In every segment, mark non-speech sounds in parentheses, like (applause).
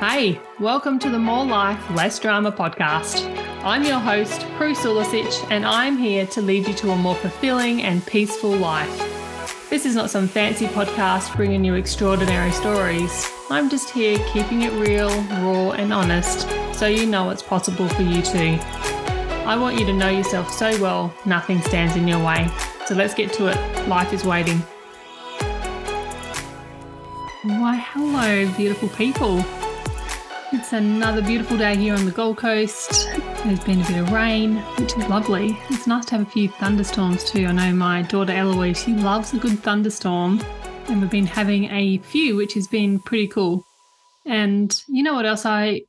Hey, welcome to the More Life, Less Drama podcast. I'm your host, Prue Sulicic, and I'm here to lead you to a more fulfilling and peaceful life. This is not some fancy podcast bringing you extraordinary stories. I'm just here keeping it real, raw, and honest so you know it's possible for you too. I want you to know yourself so well, nothing stands in your way. So let's get to it. Life is waiting. Why, hello, beautiful people. It's another beautiful day here on the Gold Coast. There's been a bit of rain, which is lovely. It's nice to have a few thunderstorms too. I know my daughter Eloise, she loves a good thunderstorm, and we've been having a few, which has been pretty cool. And you know what else I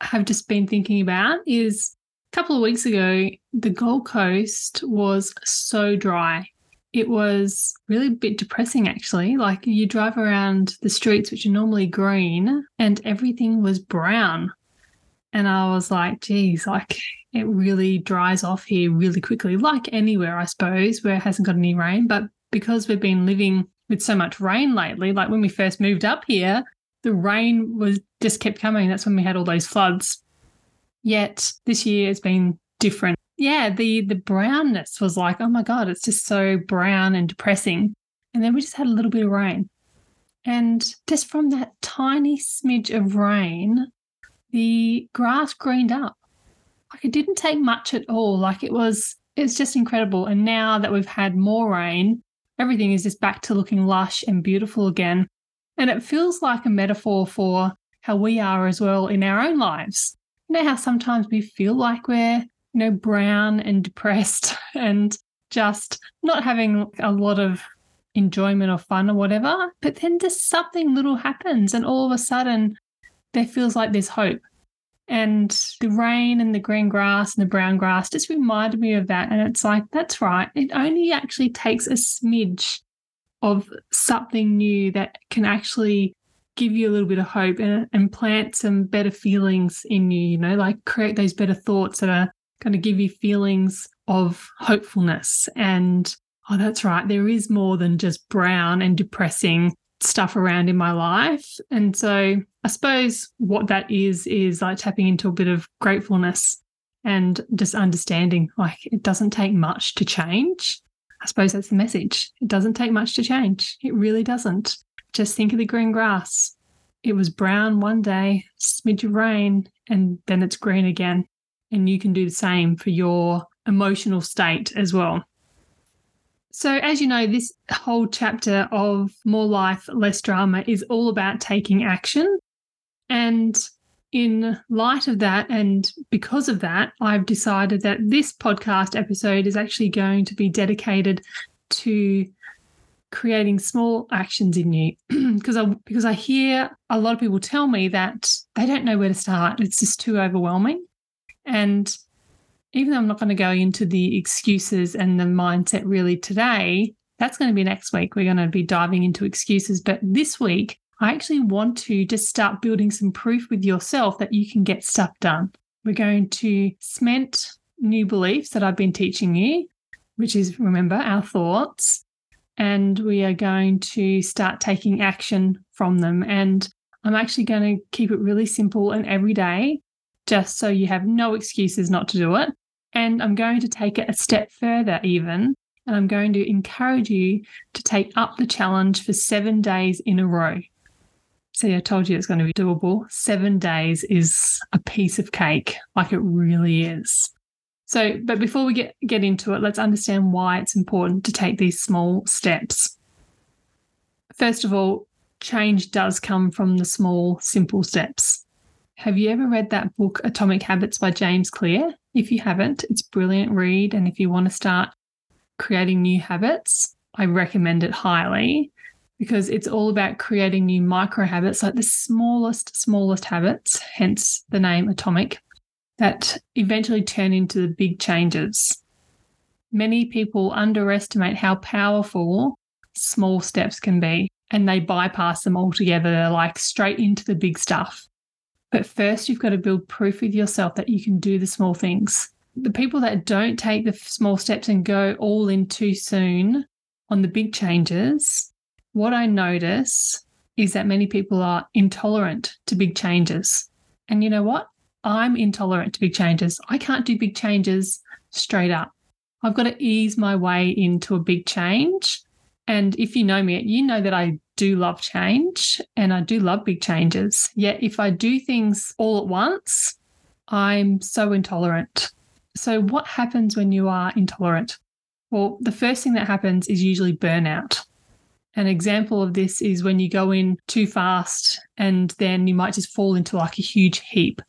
have just been thinking about is a couple of weeks ago, the Gold Coast was so dry it was really a bit depressing actually. Like you drive around the streets, which are normally green, and everything was brown. And I was like, geez, like it really dries off here really quickly, like anywhere, I suppose, where it hasn't got any rain. But because we've been living with so much rain lately, like when we first moved up here, the rain was just kept coming. That's when we had all those floods. Yet this year has been different yeah, the the brownness was like, oh my god, it's just so brown and depressing. And then we just had a little bit of rain. And just from that tiny smidge of rain, the grass greened up. Like it didn't take much at all. Like it was it's just incredible. And now that we've had more rain, everything is just back to looking lush and beautiful again. And it feels like a metaphor for how we are as well in our own lives. You know how sometimes we feel like we're you know, brown and depressed (laughs) and just not having a lot of enjoyment or fun or whatever. But then just something little happens, and all of a sudden, there feels like there's hope. And the rain and the green grass and the brown grass just reminded me of that. And it's like, that's right. It only actually takes a smidge of something new that can actually give you a little bit of hope and, and plant some better feelings in you, you know, like create those better thoughts that are kind of give you feelings of hopefulness. And oh that's right there is more than just brown and depressing stuff around in my life. And so i suppose what that is is like tapping into a bit of gratefulness and just understanding like it doesn't take much to change. I suppose that's the message. It doesn't take much to change. It really doesn't. Just think of the green grass. It was brown one day smidge of rain and then it's green again and you can do the same for your emotional state as well. So, as you know, this whole chapter of More Life, Less Drama is all about taking action. And in light of that, and because of that, I've decided that this podcast episode is actually going to be dedicated to creating small actions in you (clears throat) because I because I hear a lot of people tell me that they don't know where to start. It's just too overwhelming. And even though I'm not going to go into the excuses and the mindset really today, that's going to be next week. We're going to be diving into excuses. But this week, I actually want to just start building some proof with yourself that you can get stuff done. We're going to cement new beliefs that I've been teaching you, which is remember our thoughts. And we are going to start taking action from them. And I'm actually going to keep it really simple and everyday just so you have no excuses not to do it. And I'm going to take it a step further, even, and I'm going to encourage you to take up the challenge for seven days in a row. See, I told you it's going to be doable. Seven days is a piece of cake, like it really is. So, but before we get, get into it, let's understand why it's important to take these small steps. First of all, change does come from the small, simple steps. Have you ever read that book, Atomic Habits by James Clear? If you haven't, it's brilliant read. And if you want to start creating new habits, I recommend it highly because it's all about creating new micro habits, like the smallest, smallest habits, hence the name Atomic, that eventually turn into the big changes. Many people underestimate how powerful small steps can be and they bypass them altogether. They're like straight into the big stuff. But first, you've got to build proof with yourself that you can do the small things. The people that don't take the small steps and go all in too soon on the big changes, what I notice is that many people are intolerant to big changes. And you know what? I'm intolerant to big changes. I can't do big changes straight up. I've got to ease my way into a big change. And if you know me, you know that I do love change and I do love big changes. Yet if I do things all at once, I'm so intolerant. So, what happens when you are intolerant? Well, the first thing that happens is usually burnout. An example of this is when you go in too fast and then you might just fall into like a huge heap.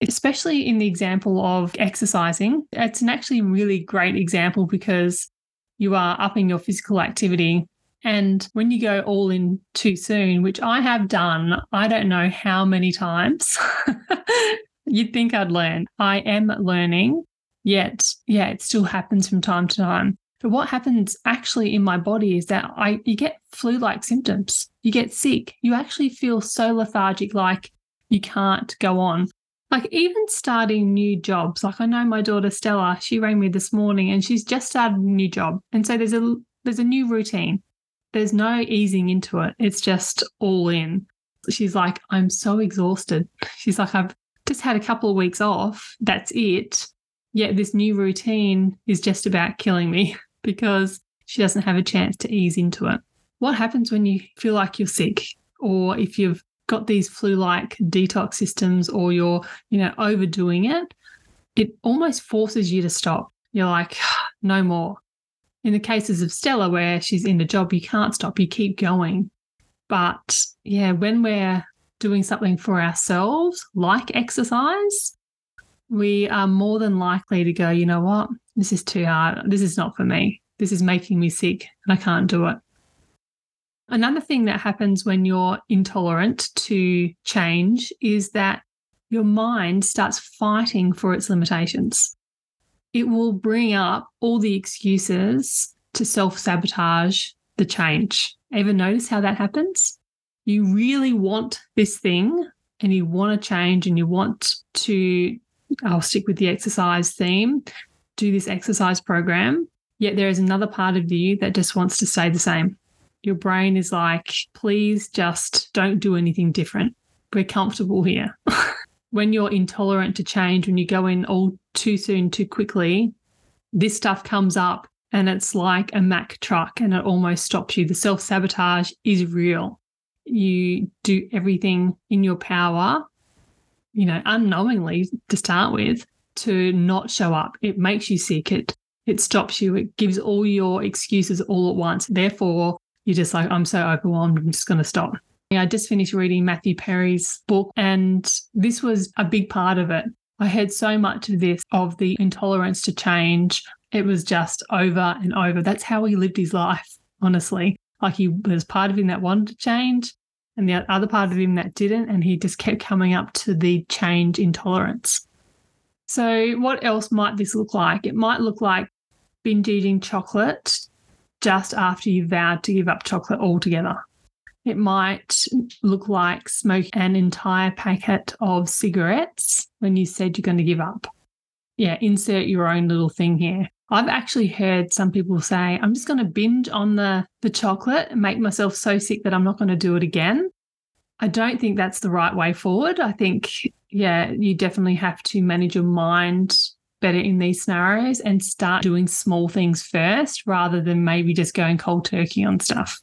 Especially in the example of exercising, it's an actually really great example because you are upping your physical activity. And when you go all in too soon, which I have done, I don't know how many times, (laughs) you'd think I'd learn. I am learning, yet, yeah, it still happens from time to time. But what happens actually in my body is that I you get flu-like symptoms. You get sick. You actually feel so lethargic like you can't go on. Like even starting new jobs. Like I know my daughter Stella, she rang me this morning and she's just started a new job. And so there's a there's a new routine. There's no easing into it. It's just all in. She's like, I'm so exhausted. She's like, I've just had a couple of weeks off. That's it. Yet this new routine is just about killing me. (laughs) because she doesn't have a chance to ease into it. What happens when you feel like you're sick or if you've got these flu-like detox systems or you're, you know, overdoing it? It almost forces you to stop. You're like, (sighs) no more. In the cases of Stella, where she's in a job, you can't stop, you keep going. But yeah, when we're doing something for ourselves, like exercise, we are more than likely to go, you know what? This is too hard. This is not for me. This is making me sick and I can't do it. Another thing that happens when you're intolerant to change is that your mind starts fighting for its limitations. It will bring up all the excuses to self sabotage the change. Ever notice how that happens? You really want this thing and you want to change and you want to, I'll stick with the exercise theme, do this exercise program, yet there is another part of you that just wants to stay the same. Your brain is like, please just don't do anything different. We're comfortable here. (laughs) when you're intolerant to change, when you go in all too soon, too quickly, this stuff comes up and it's like a Mack truck and it almost stops you. The self sabotage is real. You do everything in your power, you know, unknowingly to start with, to not show up. It makes you sick. It it stops you. It gives all your excuses all at once. Therefore, you're just like, I'm so overwhelmed. I'm just going to stop. I just finished reading Matthew Perry's book, and this was a big part of it. I heard so much of this, of the intolerance to change. It was just over and over. That's how he lived his life, honestly. Like he was part of him that wanted to change, and the other part of him that didn't. And he just kept coming up to the change intolerance. So, what else might this look like? It might look like binge eating chocolate just after you vowed to give up chocolate altogether. It might look like smoking an entire packet of cigarettes when you said you're going to give up. Yeah, insert your own little thing here. I've actually heard some people say, I'm just going to binge on the, the chocolate and make myself so sick that I'm not going to do it again. I don't think that's the right way forward. I think, yeah, you definitely have to manage your mind better in these scenarios and start doing small things first rather than maybe just going cold turkey on stuff.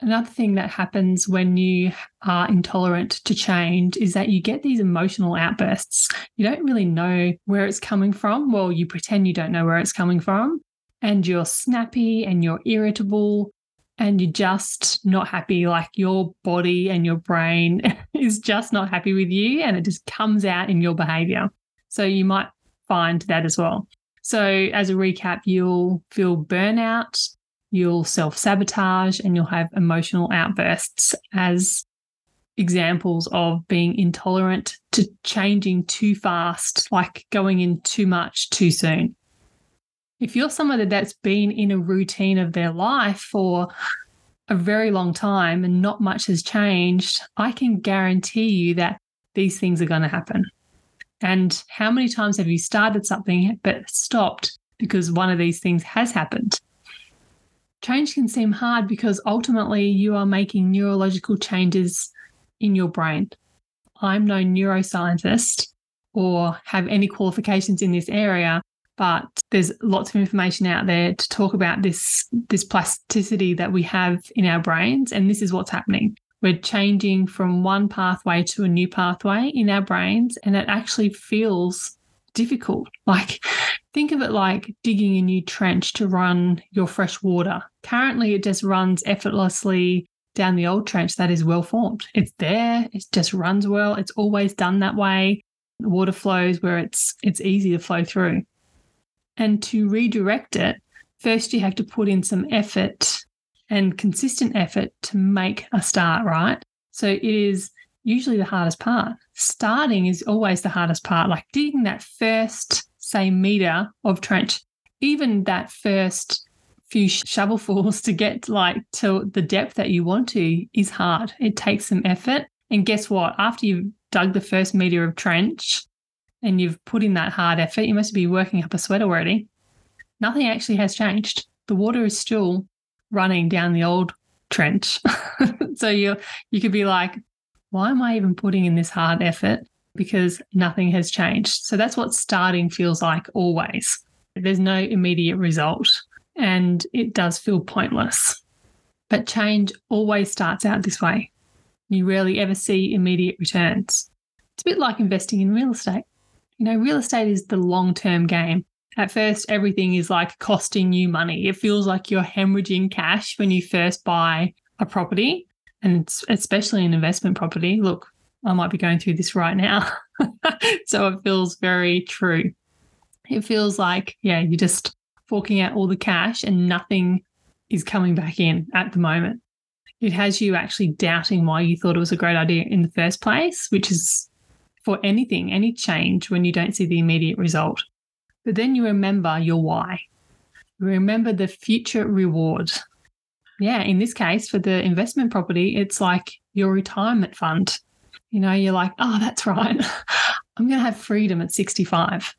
Another thing that happens when you are intolerant to change is that you get these emotional outbursts. You don't really know where it's coming from. Well, you pretend you don't know where it's coming from, and you're snappy and you're irritable and you're just not happy, like your body and your brain (laughs) is just not happy with you, and it just comes out in your behavior. So you might find that as well. So, as a recap, you'll feel burnout, you'll self sabotage, and you'll have emotional outbursts as examples of being intolerant to changing too fast, like going in too much too soon if you're somebody that's been in a routine of their life for a very long time and not much has changed, I can guarantee you that these things are going to happen. And how many times have you started something but stopped because one of these things has happened? change can seem hard because ultimately you are making neurological changes in your brain. I'm no neuroscientist or have any qualifications in this area, but there's lots of information out there to talk about this this plasticity that we have in our brains and this is what's happening. We're changing from one pathway to a new pathway in our brains and it actually feels difficult. (laughs) Like think of it like digging a new trench to run your fresh water. Currently it just runs effortlessly down the old trench that is well formed. It's there, it just runs well. It's always done that way. The water flows where it's it's easy to flow through. And to redirect it, first you have to put in some effort and consistent effort to make a start, right? So it is usually the hardest part. Starting is always the hardest part, like digging that first, say, meter of trench, even that first few shovelfuls (laughs) to get like to the depth that you want to is hard. It takes some effort. And guess what? After you've dug the first meter of trench and you've put in that hard effort, you must be working up a sweat already. Nothing actually has changed. The water is still running down the old trench. (laughs) so you you could be like, why am I even putting in this hard effort? Because nothing has changed. So that's what starting feels like always. There's no immediate result and it does feel pointless. But change always starts out this way. You rarely ever see immediate returns. It's a bit like investing in real estate. You know, real estate is the long term game. At first, everything is like costing you money. It feels like you're hemorrhaging cash when you first buy a property, and especially an investment property. Look, I might be going through this right now. (laughs) so it feels very true. It feels like, yeah, you're just forking out all the cash and nothing is coming back in at the moment. It has you actually doubting why you thought it was a great idea in the first place, which is for anything, any change when you don't see the immediate result. But then you remember your why. Remember the future reward. Yeah, in this case, for the investment property, it's like your retirement fund. You know, you're like, oh, that's right. (laughs) I'm going to have freedom at 65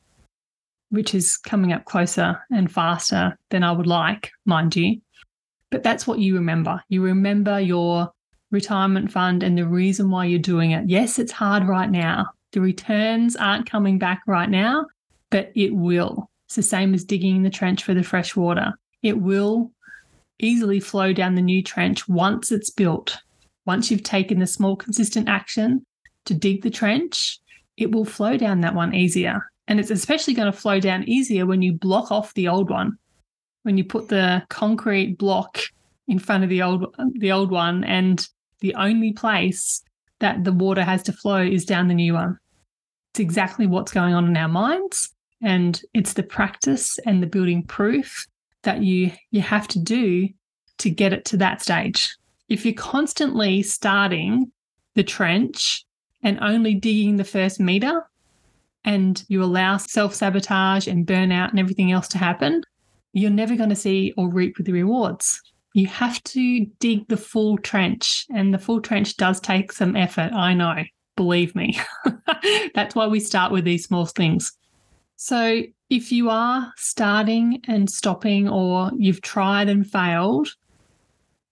which is coming up closer and faster than I would like, mind you. But that's what you remember. You remember your retirement fund and the reason why you're doing it. Yes, it's hard right now. The returns aren't coming back right now, but it will. It's the same as digging the trench for the fresh water. It will easily flow down the new trench once it's built. Once you've taken the small, consistent action to dig the trench, it will flow down that one easier. And it's especially going to flow down easier when you block off the old one. When you put the concrete block in front of the old the old one and the only place that the water has to flow is down the new one. It's exactly what's going on in our minds and it's the practice and the building proof that you you have to do to get it to that stage. If you're constantly starting the trench and only digging the first meter, and you allow self sabotage and burnout and everything else to happen, you're never going to see or reap the rewards. You have to dig the full trench, and the full trench does take some effort. I know, believe me. (laughs) That's why we start with these small things. So, if you are starting and stopping, or you've tried and failed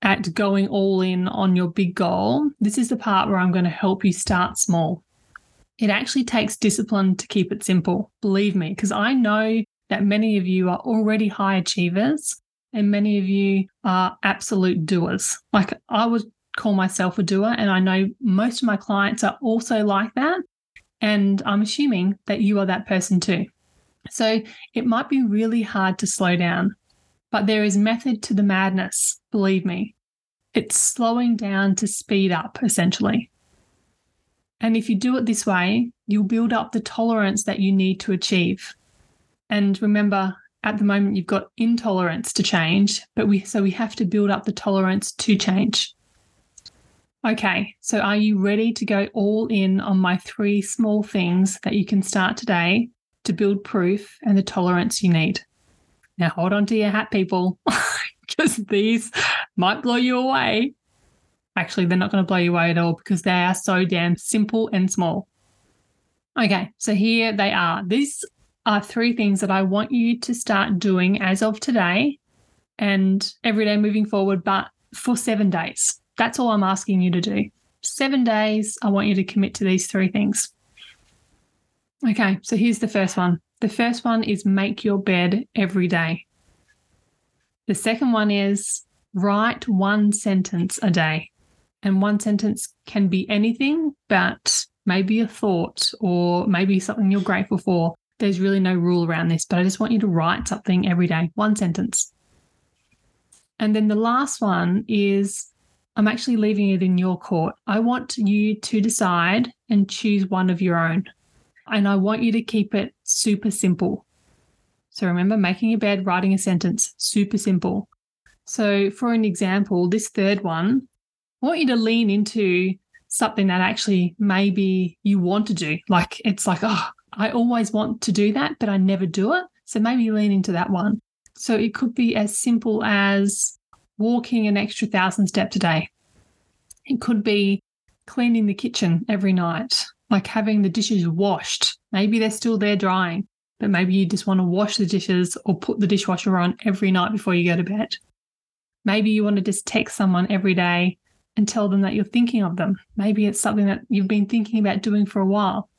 at going all in on your big goal, this is the part where I'm going to help you start small. It actually takes discipline to keep it simple, believe me, because I know that many of you are already high achievers and many of you are absolute doers. Like I would call myself a doer, and I know most of my clients are also like that. And I'm assuming that you are that person too. So it might be really hard to slow down, but there is method to the madness, believe me. It's slowing down to speed up, essentially. And if you do it this way, you'll build up the tolerance that you need to achieve. And remember, at the moment you've got intolerance to change, but we so we have to build up the tolerance to change. Okay, so are you ready to go all in on my three small things that you can start today to build proof and the tolerance you need? Now hold on to your hat, people, (laughs) because these might blow you away actually they're not going to blow you away at all because they are so damn simple and small. Okay, so here they are. These are three things that I want you to start doing as of today and every day moving forward, but for seven days. That's all I'm asking you to do. Seven days, I want you to commit to these three things. Okay, so here's the first one. The first one is make your bed every day. The second one is write one sentence a day. And one sentence can be anything, but maybe a thought or maybe something you're grateful for. There's really no rule around this, but I just want you to write something every day, one sentence. And then the last one is I'm actually leaving it in your court. I want you to decide and choose one of your own. And I want you to keep it super simple. So remember, making a bed, writing a sentence, super simple. So, for an example, this third one, I want you to lean into something that actually maybe you want to do. Like it's like, oh, I always want to do that, but I never do it. So maybe lean into that one. So it could be as simple as walking an extra thousand steps a day. It could be cleaning the kitchen every night, like having the dishes washed. Maybe they're still there drying, but maybe you just want to wash the dishes or put the dishwasher on every night before you go to bed. Maybe you want to just text someone every day and tell them that you're thinking of them. Maybe it's something that you've been thinking about doing for a while.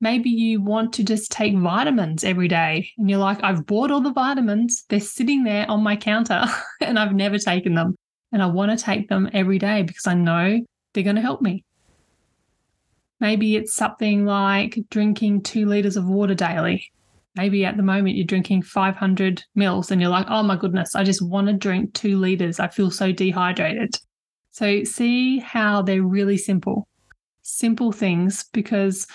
Maybe you want to just take vitamins every day and you're like, I've bought all the vitamins, they're sitting there on my counter (laughs) and I've never taken them. And I want to take them every day because I know they're going to help me. Maybe it's something like drinking two liters of water daily. Maybe at the moment you're drinking 500 mils and you're like, oh my goodness, I just want to drink two liters. I feel so dehydrated. So see how they're really simple, simple things because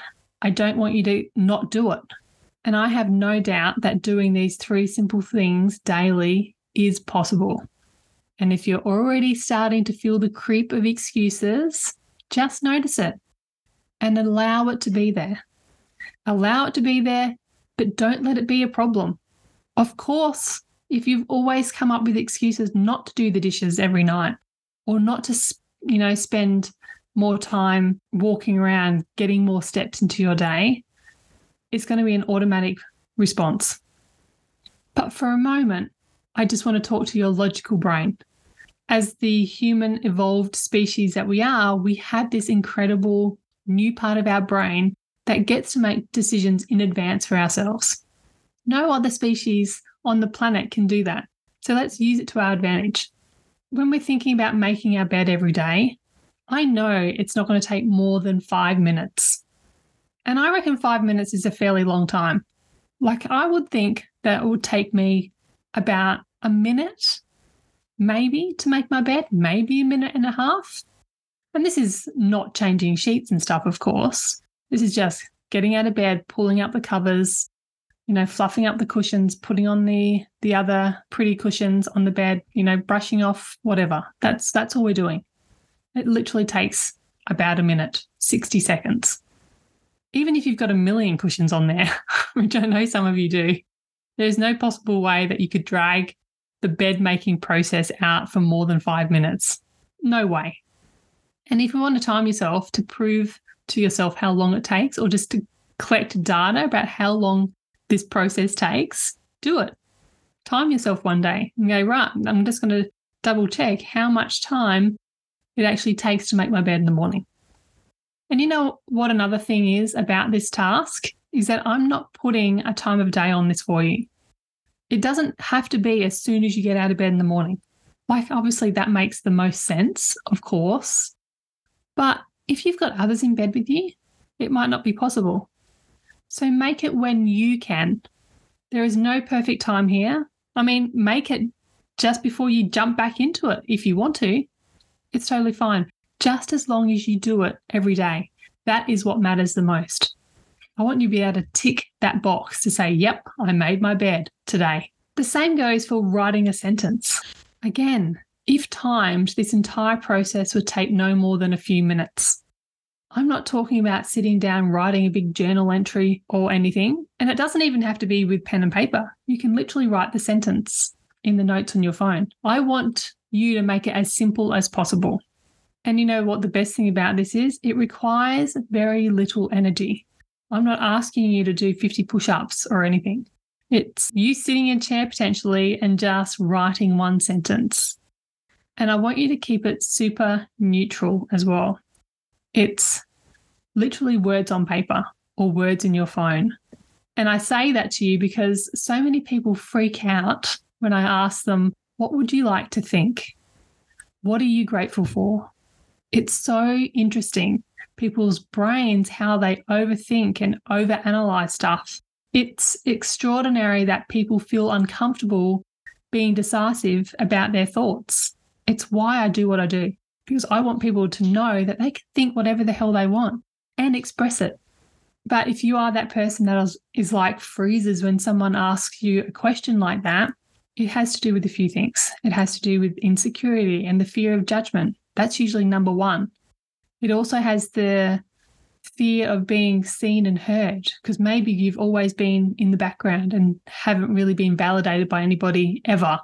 I don't want you to not do it. And I have no doubt that doing these three simple things daily is possible. And if you're already starting to feel the creep of excuses, just notice it and allow it to be there. Allow it to be there, but don't let it be a problem. Of course, if you've always come up with excuses not to do the dishes every night or not to, you know, spend more time walking around, getting more steps into your day, it's going to be an automatic response. But for a moment, I just want to talk to your logical brain. As the human evolved species that we are, we have this incredible new part of our brain that gets to make decisions in advance for ourselves. No other species on the planet can do that. So let's use it to our advantage. When we're thinking about making our bed every day, I know it's not going to take more than five minutes. And I reckon five minutes is a fairly long time. Like, I would think that it would take me about a minute, maybe, to make my bed, maybe a minute and a half. And this is not changing sheets and stuff, of course. This is just getting out of bed, pulling up the covers, you know, fluffing up the cushions, putting on the the other pretty cushions on the bed, you know, brushing off whatever. That's that's all we're doing. It literally takes about a minute, 60 seconds. Even if you've got a million cushions on there, (laughs) which I know some of you do, there's no possible way that you could drag the bed making process out for more than five minutes. No way. And if you want to time yourself to prove to yourself how long it takes or just to collect data about how long this process takes, do it. Time yourself one day and go, right, I'm just going to double check how much time it actually takes to make my bed in the morning. And you know what another thing is about this task is that I'm not putting a time of day on this for you. It doesn't have to be as soon as you get out of bed in the morning. Like, obviously, that makes the most sense, of course. But if you've got others in bed with you, it might not be possible. So make it when you can. There is no perfect time here. I mean, make it just before you jump back into it if you want to. It's totally fine, just as long as you do it every day. That is what matters the most. I want you to be able to tick that box to say, yep, I made my bed today. The same goes for writing a sentence. Again, if timed, this entire process would take no more than a few minutes. I'm not talking about sitting down writing a big journal entry or anything. And it doesn't even have to be with pen and paper. You can literally write the sentence in the notes on your phone. I want you to make it as simple as possible. And you know what the best thing about this is? It requires very little energy. I'm not asking you to do 50 push ups or anything. It's you sitting in a chair potentially and just writing one sentence. And I want you to keep it super neutral as well. It's literally words on paper or words in your phone. And I say that to you because so many people freak out when I ask them, What would you like to think? What are you grateful for? It's so interesting, people's brains, how they overthink and overanalyze stuff. It's extraordinary that people feel uncomfortable being decisive about their thoughts. It's why I do what I do, because I want people to know that they can think whatever the hell they want and express it. But if you are that person that is, like freezes when someone asks you a question like that, it has to do with a few things. It has to do with insecurity and the fear of judgment. That's usually number one. It also has the fear of being seen and heard because maybe you've always been in the background and haven't really been validated by anybody ever.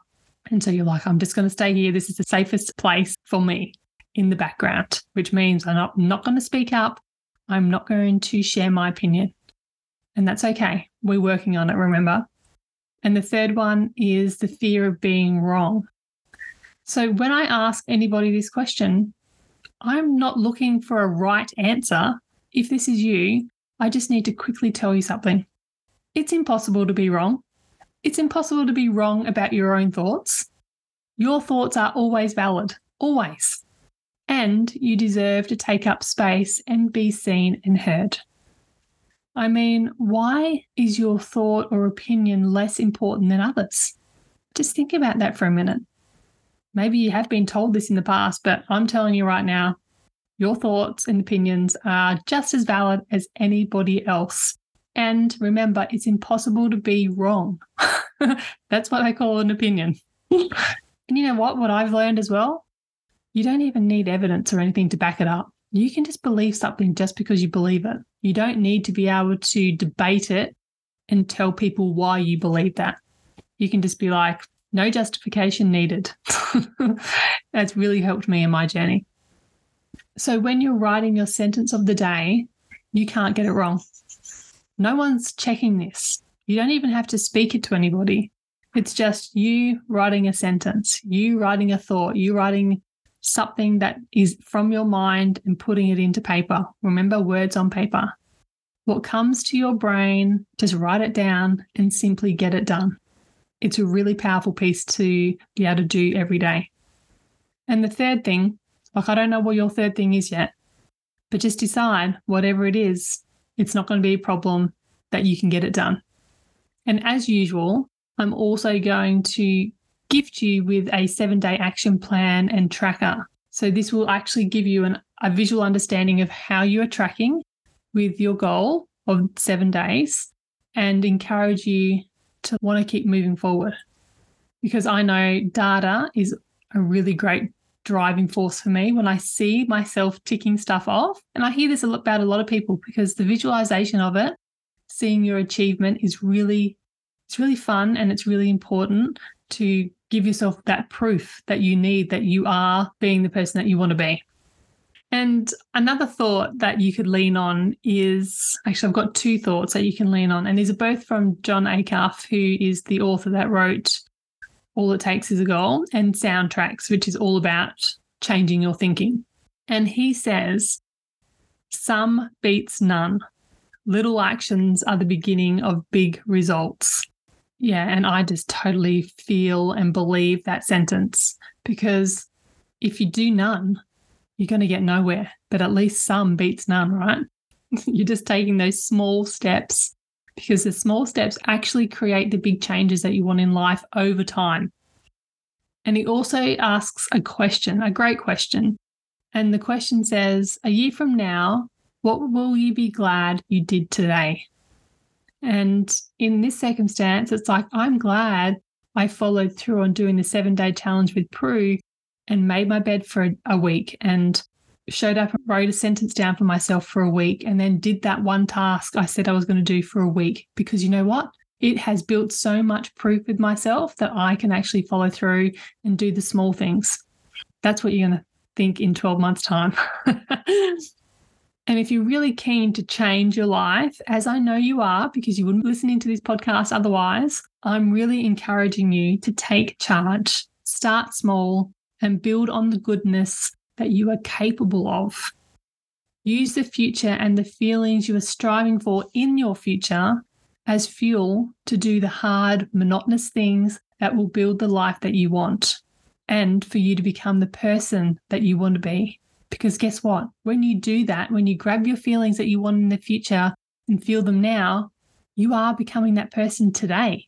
And so you're like, I'm just going to stay here. This is the safest place for me in the background, which means I'm not, not going to speak up. I'm not going to share my opinion. And that's okay. We're working on it, remember? And the third one is the fear of being wrong. So when I ask anybody this question, I'm not looking for a right answer. If this is you, I just need to quickly tell you something. It's impossible to be wrong. It's impossible to be wrong about your own thoughts. Your thoughts are always valid, always and you deserve to take up space and be seen and heard. I mean, why is your thought or opinion less important than others? Just think about that for a minute. Maybe you have been told this in the past, but I'm telling you right now, your thoughts and opinions are just as valid as anybody else. And remember, it's impossible to be wrong. (laughs) That's what I call an opinion. (laughs) and you know what? What I've learned as well you don't even need evidence or anything to back it up. You can just believe something just because you believe it. You don't need to be able to debate it and tell people why you believe that. You can just be like, no justification needed. (laughs) That's really helped me in my journey. So when you're writing your sentence of the day, you can't get it wrong. No one's checking this. You don't even have to speak it to anybody. It's just you writing a sentence, you writing a thought, you writing something that is from your mind and putting it into paper. Remember words on paper. What comes to your brain, just write it down and simply get it done. It's a really powerful piece to be able to do every day. And the third thing, like I don't know what your third thing is yet, but just decide whatever it is, it's not going to be a problem that you can get it done. And as usual, I'm also going to gift you with a seven day action plan and tracker. So, this will actually give you an, a visual understanding of how you are tracking with your goal of seven days and encourage you to want to keep moving forward. Because I know data is a really great driving force for me when I see myself ticking stuff off. And I hear this about a lot of people because the visualization of it, seeing your achievement is really it's really fun and it's really important to give yourself that proof that you need that you are being the person that you want to be. And another thought that you could lean on is actually, I've got two thoughts that you can lean on, and these are both from Jon Acuff, who is the author that wrote All It Takes Is a Goal and Soundtracks, which is all about changing your thinking. And he says, Some beats none. Little actions are the beginning of big results. Yeah, and I just totally feel and believe that sentence because if you do none, you're going to get nowhere. But at least some beats none, right? (laughs) you're just taking those small steps because the small steps actually create the big changes that you want in life over time. And he also asks a question, a great question. And the question says, A year from now, what will you be glad you did today? And in this circumstance, it's like, I'm glad I followed through on doing the seven day challenge with Prue and made my bed for a week and showed up and wrote a sentence down for myself for a week and then did that one task I said I was going to do for a week. Because you know what? It has built so much proof with myself that I can actually follow through and do the small things. That's what you're going to think in 12 months' time. (laughs) And if you're really keen to change your life, as I know you are, because you wouldn't be listening to this podcast otherwise, I'm really encouraging you to take charge, start small, and build on the goodness that you are capable of. Use the future and the feelings you are striving for in your future as fuel to do the hard, monotonous things that will build the life that you want and for you to become the person that you want to be. Because guess what? When you do that, when you grab your feelings that you want in the future and feel them now, you are becoming that person today.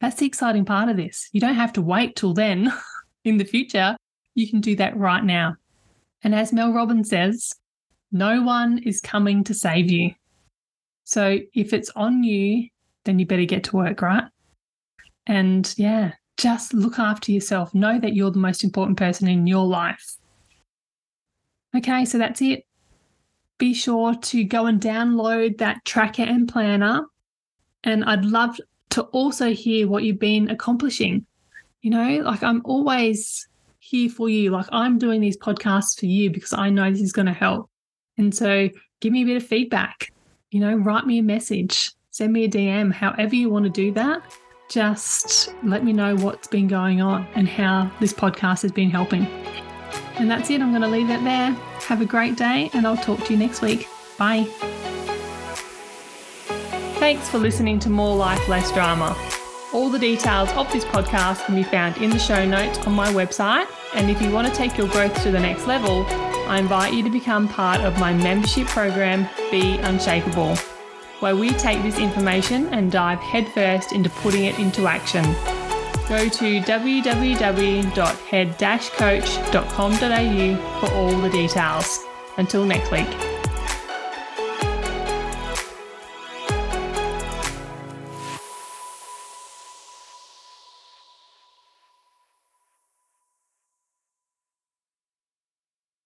That's the exciting part of this. You don't have to wait till then (laughs) in the future. You can do that right now. And as Mel Robbins says, no one is coming to save you. So if it's on you, then you better get to work, right? And yeah, just look after yourself. Know that you're the most important person in your life. Okay, so that's it. Be sure to go and download that tracker and planner. And I'd love to also hear what you've been accomplishing. You know, like I'm always here for you. Like I'm doing these podcasts for you because I know this is going to help. And so give me a bit of feedback. You know, write me a message, send me a DM, however you want to do that. Just let me know what's been going on and how this podcast has been helping. And that's it. I'm going to leave it there. Have a great day, and I'll talk to you next week. Bye. Thanks for listening to More Life, Less Drama. All the details of this podcast can be found in the show notes on my website. And if you want to take your growth to the next level, I invite you to become part of my membership program, Be Unshakable, where we take this information and dive headfirst into putting it into action go to www.head-coach.com.au for all the details. Until next week.